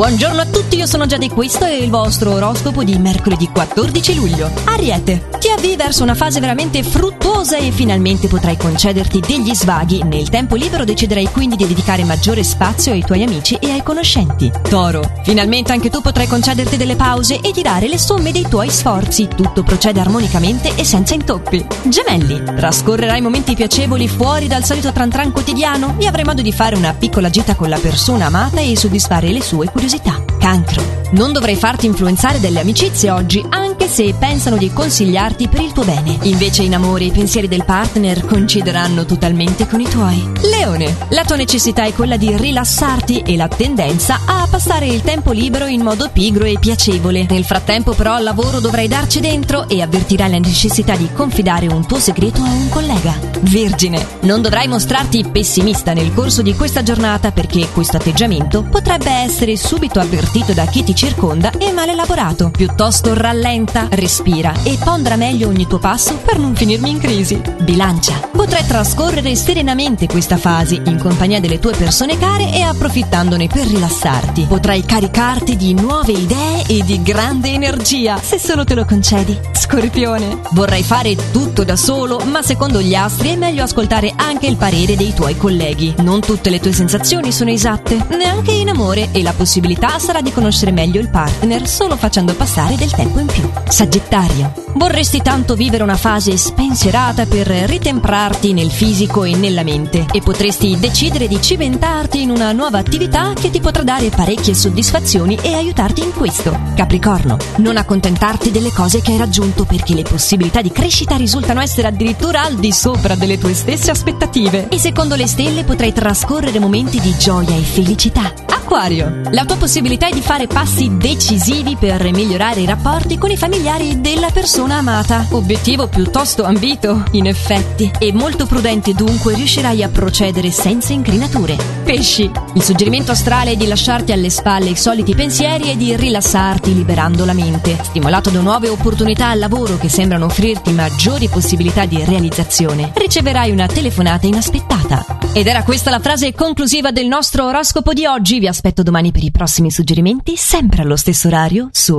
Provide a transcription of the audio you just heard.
Buongiorno a tutti, io sono Giada e questo è il vostro oroscopo di mercoledì 14 luglio. Ariete, avvii verso una fase veramente fruttuosa e finalmente potrai concederti degli svaghi. Nel tempo libero deciderai quindi di dedicare maggiore spazio ai tuoi amici e ai conoscenti. Toro, finalmente anche tu potrai concederti delle pause e tirare le somme dei tuoi sforzi. Tutto procede armonicamente e senza intoppi. Gemelli, trascorrerai momenti piacevoli fuori dal solito tran tran quotidiano e avrai modo di fare una piccola gita con la persona amata e soddisfare le sue curiosità. Cancro. Non dovrai farti influenzare dalle amicizie oggi, anche se pensano di consigliarti per il tuo bene. Invece in amore i pensieri del partner coincideranno totalmente con i tuoi. Leone. La tua necessità è quella di rilassarti e la tendenza a passare il tempo libero in modo pigro e piacevole. Nel frattempo però al lavoro dovrai darci dentro e avvertirai la necessità di confidare un tuo segreto a un collega. Vergine. Non dovrai mostrarti pessimista nel corso di questa giornata perché questo atteggiamento potrebbe essere subito avvertito da chi ti circonda e mal elaborato. Piuttosto rallenta, respira e pondera meglio ogni tuo passo per non finirmi in crisi. Bilancia. Potrai trascorrere serenamente questa fase in compagnia delle tue persone care e approfittandone per rilassarti. Potrai caricarti di nuove idee e di grande energia, se solo te lo concedi. Scorpione. Vorrai fare tutto da solo, ma secondo gli astri è meglio ascoltare anche il parere dei tuoi colleghi. Non tutte le tue sensazioni sono esatte, neanche in amore, e la possibilità sarà di conoscere meglio il partner solo facendo passare del tempo in più. Sagittario. Vorresti tanto vivere una fase spensierata per ritemprarti nel fisico e nella mente e potresti decidere di cimentarti in una nuova attività che ti potrà dare parecchie soddisfazioni e aiutarti in questo. Capricorno. Non accontentarti delle cose che hai raggiunto perché le possibilità di crescita risultano essere addirittura al di sopra delle tue stesse aspettative e secondo le stelle potrai trascorrere momenti di gioia e felicità. Acquario. La tua possibilità è di fare passi decisivi per migliorare i rapporti con i familiari della persona amata. Obiettivo piuttosto ambito, in effetti, e molto prudente dunque riuscirai a procedere senza incrinature. Pesci. Il suggerimento astrale è di lasciarti alle spalle i soliti pensieri e di rilassarti liberando la mente. Stimolato da nuove opportunità al lavoro che sembrano offrirti maggiori possibilità di realizzazione, riceverai una telefonata inaspettata. Ed era questa la frase conclusiva del nostro oroscopo di oggi. Vi aspetto domani per i prossimi suggerimenti, sempre allo stesso orario, su